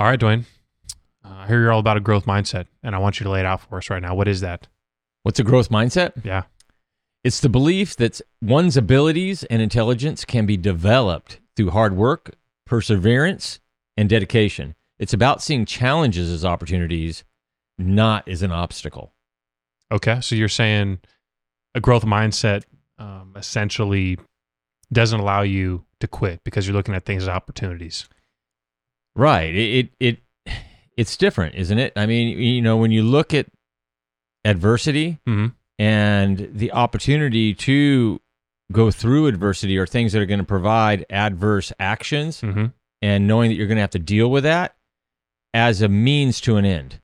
All right, Dwayne. Uh, I hear you're all about a growth mindset, and I want you to lay it out for us right now. What is that? What's a growth mindset? Yeah. It's the belief that one's abilities and intelligence can be developed through hard work, perseverance, and dedication. It's about seeing challenges as opportunities, not as an obstacle. Okay. So you're saying a growth mindset um, essentially doesn't allow you to quit because you're looking at things as opportunities. Right. It, it it it's different, isn't it? I mean, you know, when you look at adversity Mm-hmm. and the opportunity to go through adversity or things that are going to provide adverse actions Mm-hmm. and knowing that you're going to have to deal with that as a means to an end.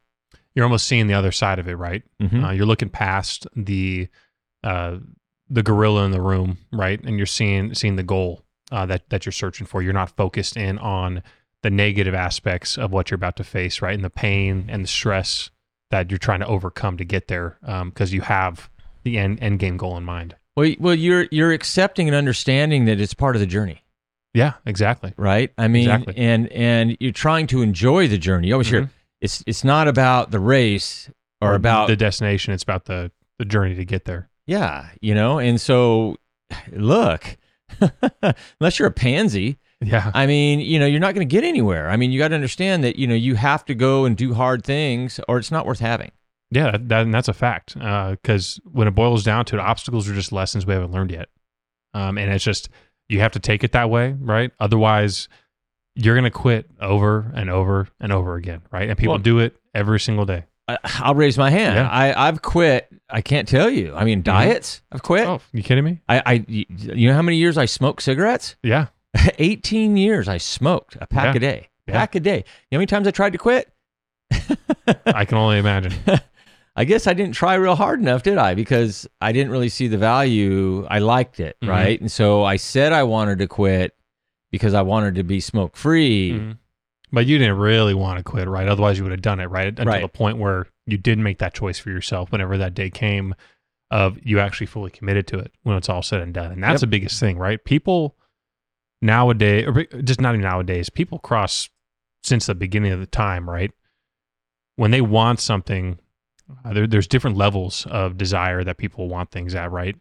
You're almost seeing the other side of it, right? Mhm. Uh, you're looking past the uh, the gorilla in the room, right? And you're seeing seeing the goal uh, that that you're searching for. You're not focused in on the negative aspects of what you're about to face, right? And the pain and the stress that you're trying to overcome to get there, because you have the end end game goal in mind. Well, well, you're you're accepting and understanding that it's part of the journey, Yeah, exactly. right? I mean, Exactly. and and you're trying to enjoy the journey. You always hear Mhm. it's it's not about the race or, about the destination. It's about the the journey to get there. yeah, you know. And so, look, unless you're a pansy, Yeah, I mean, you know, you're not going to get anywhere. I mean, you got to understand that you know you have to go and do hard things, or it's not worth having. Yeah, that, that and that's a fact. Because when it boils down to it, obstacles are just lessons we haven't learned yet, um, and it's just you have to take it that way, right? Otherwise, you're gonna quit over and over and over again, right? And people Well- do it every single day. I, I'll raise my hand. Yeah. Mm-hmm. I I've quit. I can't tell you. I mean, diets. I've quit. Oh, you kidding me? I, I, you know how many years I smoked cigarettes? Yeah, 18 years I smoked a pack Yeah. a day. Yeah. Pack a day. You know how many times I tried to quit? I can only imagine. I guess I didn't try real hard enough, did I? Because I didn't really see the value. I liked it, Mhm. right? And so I said I wanted to quit because I wanted to be smoke free. Mhm. But you didn't really want to quit, right? Otherwise, you would have done it, right? Until Right. the point where you did make that choice for yourself. Whenever that day came, of you actually fully committed to it when it's all said and done, and that's Yep. the biggest thing, right? People nowadays, or just not even nowadays, people cross since the beginning of the time, right? When they want something, uh, there, there's different levels of desire that people want things at, right?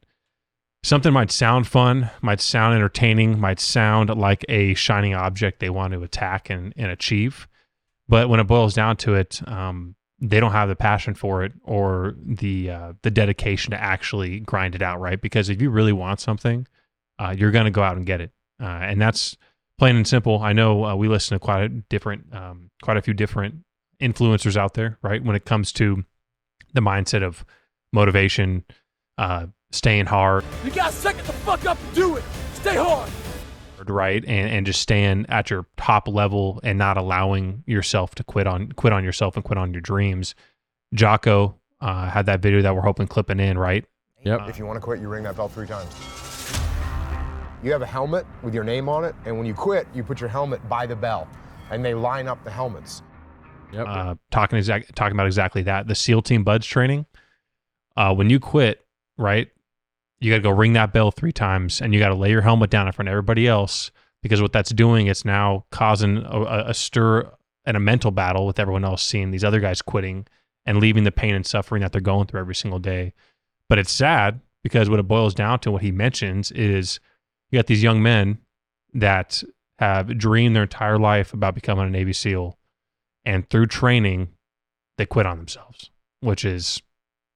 Something might sound fun, might sound entertaining, might sound like a shining object they want to attack and, and achieve. But when it boils down to it, um, they don't have the passion for it or the uh, the dedication to actually grind it out, right? Because if you really want something, uh, you're going to go out and get it, uh, and that's plain and simple. I know uh, we listen to quite a different, um, quite a few different influencers out there, right? When it comes to the mindset of motivation, uh, staying hard, You gotta suck it the fuck up and do it. Stay hard. right, and and just staying at your top level and not allowing yourself to quit on quit on yourself and quit on your dreams. Jocko uh, had that video that we're hoping clipping in, right? Yep. If you want to quit, you ring that bell three times. You have a helmet with your name on it, and when you quit, you put your helmet by the bell, and they line up the helmets. Yep. uh, talking exact talking about exactly that. The SEAL Team BUD/S training. Uh, when you quit, right, you got to go ring that bell three times, and you got to lay your helmet down in front of everybody else because what that's doing, it's now causing a, a- a stir and a mental battle with everyone else, seeing these other guys quitting and leaving the pain and suffering that they're going through every single day. But it's sad because what it boils down to, what he mentions is you got these young men that have dreamed their entire life about becoming a Navy SEAL and through training they quit on themselves which is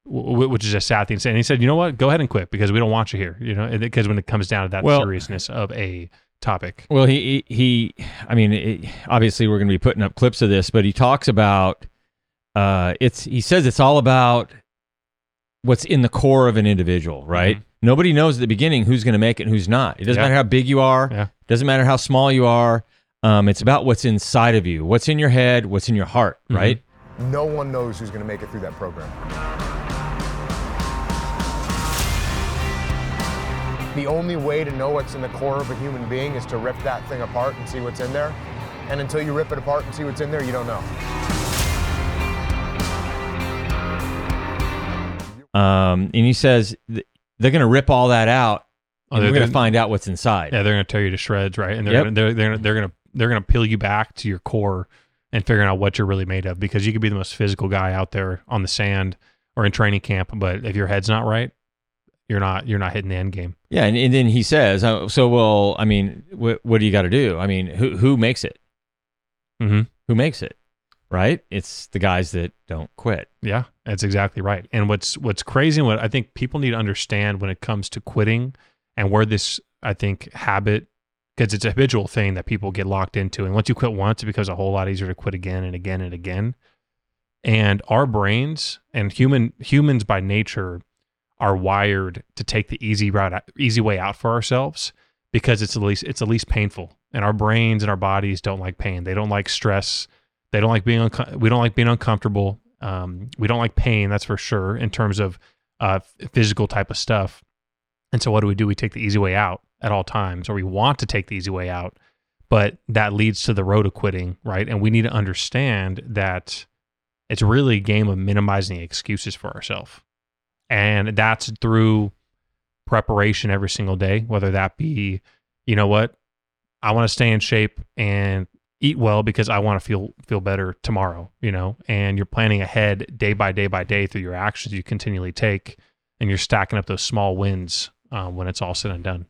which is a sad thing and he said you know what? Go ahead and quit because we don't want you here you know because when it comes down to that Well- seriousness of a topic. Well, he he, he I mean, it, obviously we're going to be putting up clips of this, but he talks about uh, it's he says it's all about what's in the core of an individual, right? Mhm. Nobody knows at the beginning who's going to make it and who's not. It doesn't Yeah. matter how big you are. Yeah. Doesn't matter how small you are. Um, it's about what's inside of you, what's in your head, what's in your heart, Mhm. right? No one knows who's going to make it through that program. The only way to know what's in the core of a human being is to rip that thing apart and see what's in there. And until you rip it apart and see what's in there, you don't know. Um, and he says th- they're going to rip all that out, Oh, and they're we're going to find out what's inside. yeah they're going to tear you to shreds right and they're Yep. gonna, they're they're gonna, they're going to they're going to peel you back to your core and figuring out what you're really made of because you could be the most physical guy out there on the sand or in training camp, but if your head's not right, you're not you're not hitting the end game. Yeah, and, and then he says, uh, "So, well, I mean, wh- what do you got to do? I mean, who who makes it? Mm-hmm. Who makes it? Right? It's the guys that don't quit. Yeah, that's exactly right. And what's what's crazy and what I think people need to understand when it comes to quitting and where this I think habit because it's a habitual thing that people get locked into. And once you quit once, it becomes a whole lot easier to quit again and again and again. And our brains and human humans by nature are wired to take the easy route, easy way out for ourselves because it's the least it's the least painful. And our brains and our bodies don't like pain. They don't like stress. They don't like being unco- we don't like being uncomfortable. Um, we don't like pain. That's for sure in terms of uh, physical type of stuff. And so what do we do? We take the easy way out at all times, or we want to take the easy way out, but that leads to the road of quitting, right? And we need to understand that it's really a game of minimizing excuses for ourselves. And that's through preparation every single day, whether that be, you know what, I want to stay in shape and eat well because I want to feel feel better tomorrow, you know, and you're planning ahead day by day by day through your actions you continually take, and you're stacking up those small wins um, when it's all said and done.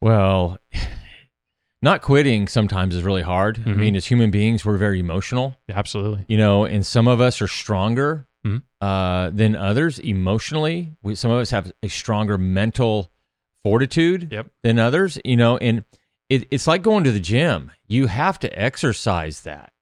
Well, not quitting sometimes is really hard. I Mhm. mean, as human beings, we're very emotional, Yeah, absolutely. you know, and some of us are stronger Mhm. uh, than others emotionally. We, some of us have a stronger mental fortitude Yep. than others, you know, and it, it's like going to the gym. You have to exercise that.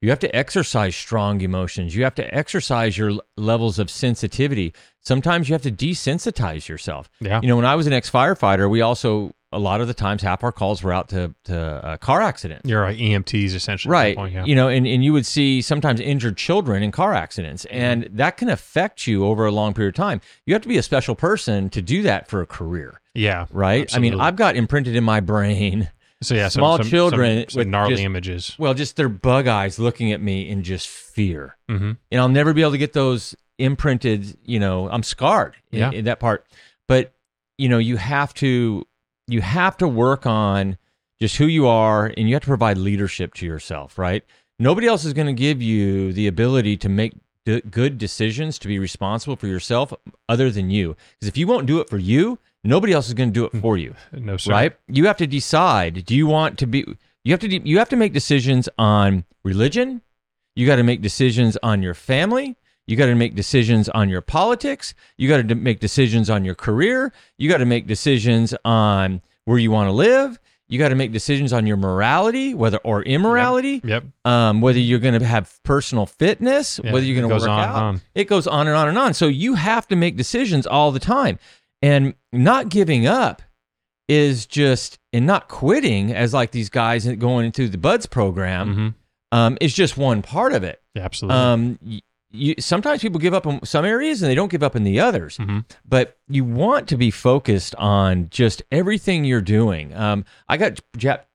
You have to exercise strong emotions. You have to exercise your l- levels of sensitivity. Sometimes you have to desensitize yourself. Yeah. You know, when I was an ex firefighter, we also a lot of the times half our calls were out to to uh, car accidents. You're like EMTs essentially. Right. point, yeah. You know, and, and you would see sometimes injured children in car accidents, Mm-hmm. and that can affect you over a long period of time. You have to be a special person to do that for a career, yeah. right? I mean. I've got imprinted in my brain, So yeah, some- small some, some- children some, with gnarly just- images. well, just their bug eyes looking at me in just fear. Mm-hmm. and I'll never be able to get those imprinted. You know, I'm scarred in, Yeah. in that part. But you know, you have to you have to work on just who you are, and you have to provide leadership to yourself. Right? Nobody else is going to give you the ability to make d- good decisions to be responsible for yourself, other than you. Because if you won't do it for you, nobody else is going to do it for you No sir. right? You have to decide. Do you want to be? You have to. de- You have to make decisions on religion. You got to make decisions on your family. You got to make decisions on your politics. You got to make decisions on your career. You got to make decisions on where you want to live. You got to make decisions on your morality, whether or immorality. Yep. Um, whether you're going to have personal fitness, Yeah, whether you're going to work on out. on. It goes on and on and on. So you have to make decisions all the time. And not giving up is just, and not quitting as like these guys going into the BUD/S program hmm um, is just one part of it. Yeah, absolutely. Um, you, sometimes people give up in some areas and they don't give up in the others. Mhm. But you want to be focused on just everything you're doing. Um, I got Chat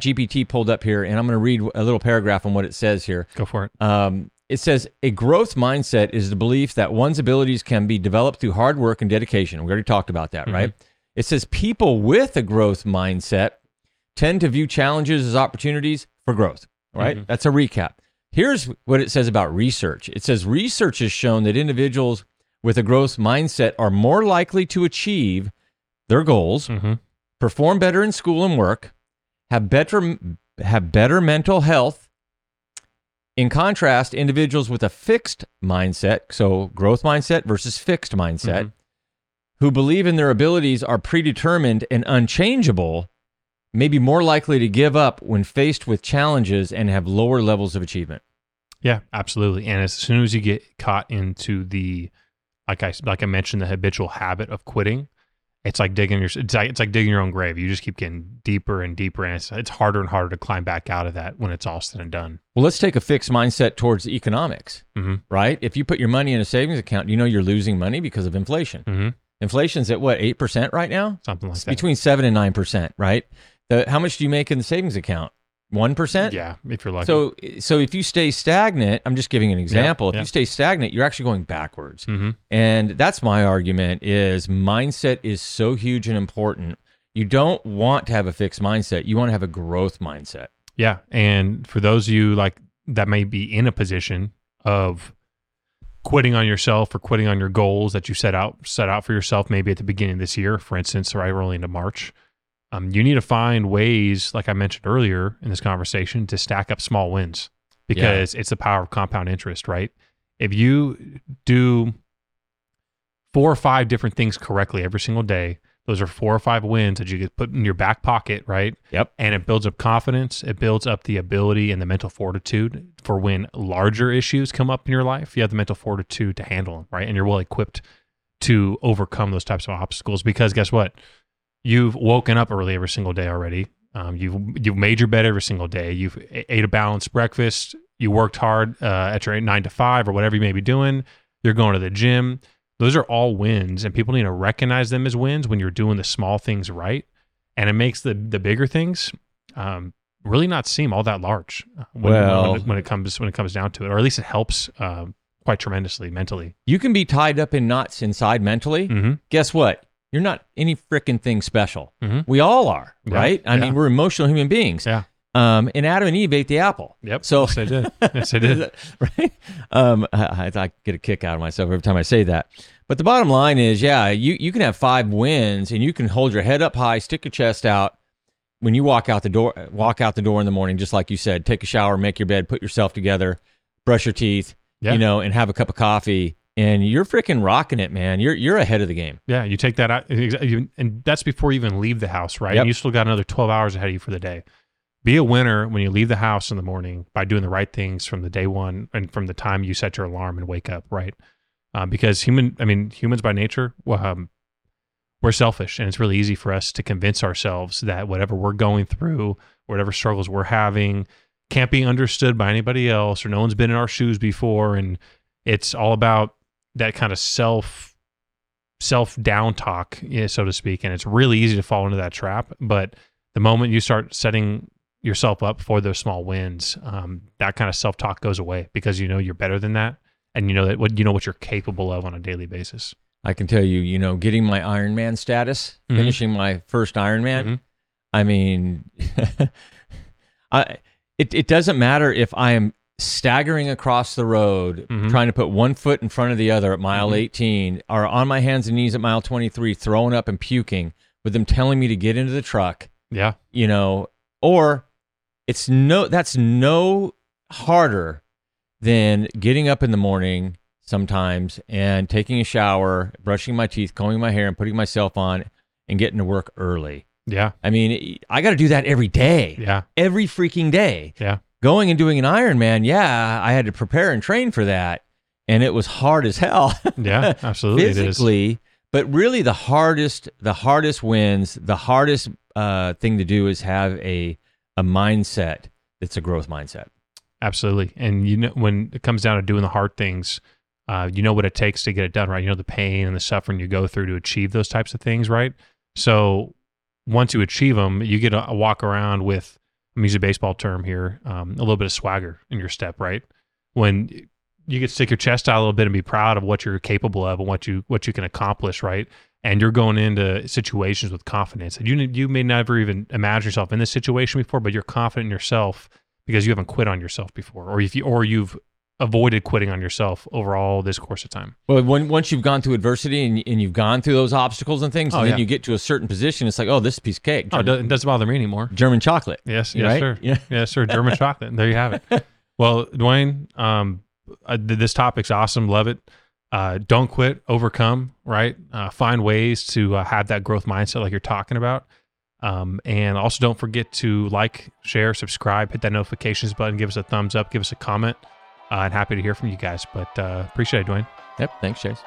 GPT pulled up here, and I'm going to read a little paragraph on what it says here. Go for it. Um, it says a growth mindset is the belief that one's abilities can be developed through hard work and dedication. We already talked about that, right? It says people with a growth mindset tend to view challenges as opportunities for growth, right? That's a recap. Here's what it says about research it says research has shown that individuals with a growth mindset are more likely to achieve their goals, hmm perform better in school and work, have better have better mental health. In contrast, individuals with a fixed mindset, so growth mindset versus fixed mindset, Mhm. who believe in their abilities are predetermined and unchangeable, may be more likely to give up when faced with challenges and have lower levels of achievement. Yeah, absolutely. And as soon as you get caught into the, like I like I mentioned, the habitual habit of quitting, it's like digging your it's like, it's like digging your own grave. You just keep getting deeper and deeper, and it's it's harder and harder to climb back out of that when it's all said and done. Well, let's take a fixed mindset towards economics, hmm right? If you put your money in a savings account, you know you're losing money because of inflation. hmm Inflation's at what, 8% right now? Something like It's that. between 7 and 9%, right? The, how much do you make in the savings account? 1%? yeah, if you're lucky. So so if you stay stagnant, I'm just giving an example. if yeah. you stay stagnant, you're actually going backwards. hmm And that's my argument is mindset is so huge and important. You don't want to have a fixed mindset. You want to have a growth mindset. Yeah, and for those of you like that may be in a position of quitting on yourself or quitting on your goals that you set out set out for yourself maybe at the beginning of this year, for instance, right early into March. Um, you need to find ways, like I mentioned earlier in this conversation, to stack up small wins because it's the power of compound interest, right? If you do four or five different things correctly every single day, those are four or five wins that you get put in your back pocket, right? Yep. And it builds up confidence. It builds up the ability and the mental fortitude for when larger issues come up in your life. You have the mental fortitude to handle them, right? And you're well equipped to overcome those types of obstacles because guess what? You've woken up early every single day already. Um, you've you've made your bed every single day. You've ate a balanced breakfast. You worked hard uh, at your nine to five or whatever you may be doing. You're going to the gym. Those are all wins, and people need to recognize them as wins when you're doing the small things right. And it makes the the bigger things um, really not seem all that large uh, when, Well- when, it, when it comes when it comes down to it, or at least it helps um, quite tremendously mentally. You can be tied up in knots inside mentally. Mm-hmm. Guess what? You're not any freaking thing special. Mhm. We all are, Yeah, right? I yeah. mean, we're emotional human beings. Yeah. Um, and Adam and Eve ate the apple. Yep. So yes, I did. Yes, I did. right? Um, I, I get a kick out of myself every time I say that. But the bottom line is, yeah, you, you can have five wins and you can hold your head up high, stick your chest out when you walk out the door. Walk out the door in the morning, just like you said. Take a shower, make your bed, put yourself together, brush your teeth, Yeah. you know, and have a cup of coffee. And you're freaking rocking it, man. You're you're ahead of the game. Yeah, you take that out, and that's before you even leave the house, right? Yep. And you still got another 12 hours ahead of you for the day. Be a winner when you leave the house in the morning by doing the right things from the day one and from the time you set your alarm and wake up, right? Uh, because human, I mean, humans by nature, um, we're selfish, and it's really easy for us to convince ourselves that whatever we're going through, whatever struggles we're having, can't be understood by anybody else, or no one's been in our shoes before, and it's all about that kind of self self down talk, so to speak. And it's really easy to fall into that trap. But the moment you start setting yourself up for those small wins, um, that kind of self talk goes away because you know you're better than that, and you know that what you know what you're capable of on a daily basis. I can tell you, you know, getting my Ironman status, Mhm. finishing my first Ironman. Mhm. I mean, I it it doesn't matter if I am staggering across the road, Mhm. trying to put one foot in front of the other at mile Mhm. 18, or on my hands and knees at mile 23, throwing up and puking, with them telling me to get into the truck. Yeah, You know, or it's no that's no harder than getting up in the morning sometimes and taking a shower, brushing my teeth, combing my hair, and putting myself on and getting to work early. yeah, I mean, I got to do that every day, yeah, every freaking day. yeah. Going and doing an Ironman, yeah, I had to prepare and train for that, and it was hard as hell. Yeah, absolutely, physically, but really the hardest, the hardest wins, the hardest uh, thing to do is have a a mindset that's a growth mindset. Absolutely. And you know, when it comes down to doing the hard things, uh, you know what it takes to get it done, right? You know the pain and the suffering you go through to achieve those types of things, right? So once you achieve them, you get a walk around with, I'm using a baseball term here, um, a little bit of swagger in your step, right? When you get stick your chest out a little bit and be proud of what you're capable of and what you what you can accomplish, right? And you're going into situations with confidence. And you you may never even imagine yourself in this situation before, but you're confident in yourself because you haven't quit on yourself before, or if you or you've avoided quitting on yourself over all this course of time. Well, when, once you've gone through adversity and, and you've gone through those obstacles and things, Oh, and then yeah. you get to a certain position, it's like, oh, this piece of cake. Oh, it German, doesn't, it doesn't bother me anymore. German chocolate. Yes, yes, Right? sir. Yeah. Yes, sir. German chocolate. There you have it. Well, Dwayne, um, uh, th- this topic's awesome. Love it. Uh, don't quit. Overcome. Right. Uh, find ways to uh, have that growth mindset, like you're talking about. Um, and also, don't forget to like, share, subscribe, hit that notifications button, give us a thumbs up, give us a comment. Uh, and happy to hear from you guys. But uh, appreciate it, Dwayne. Yep. Thanks, Chase.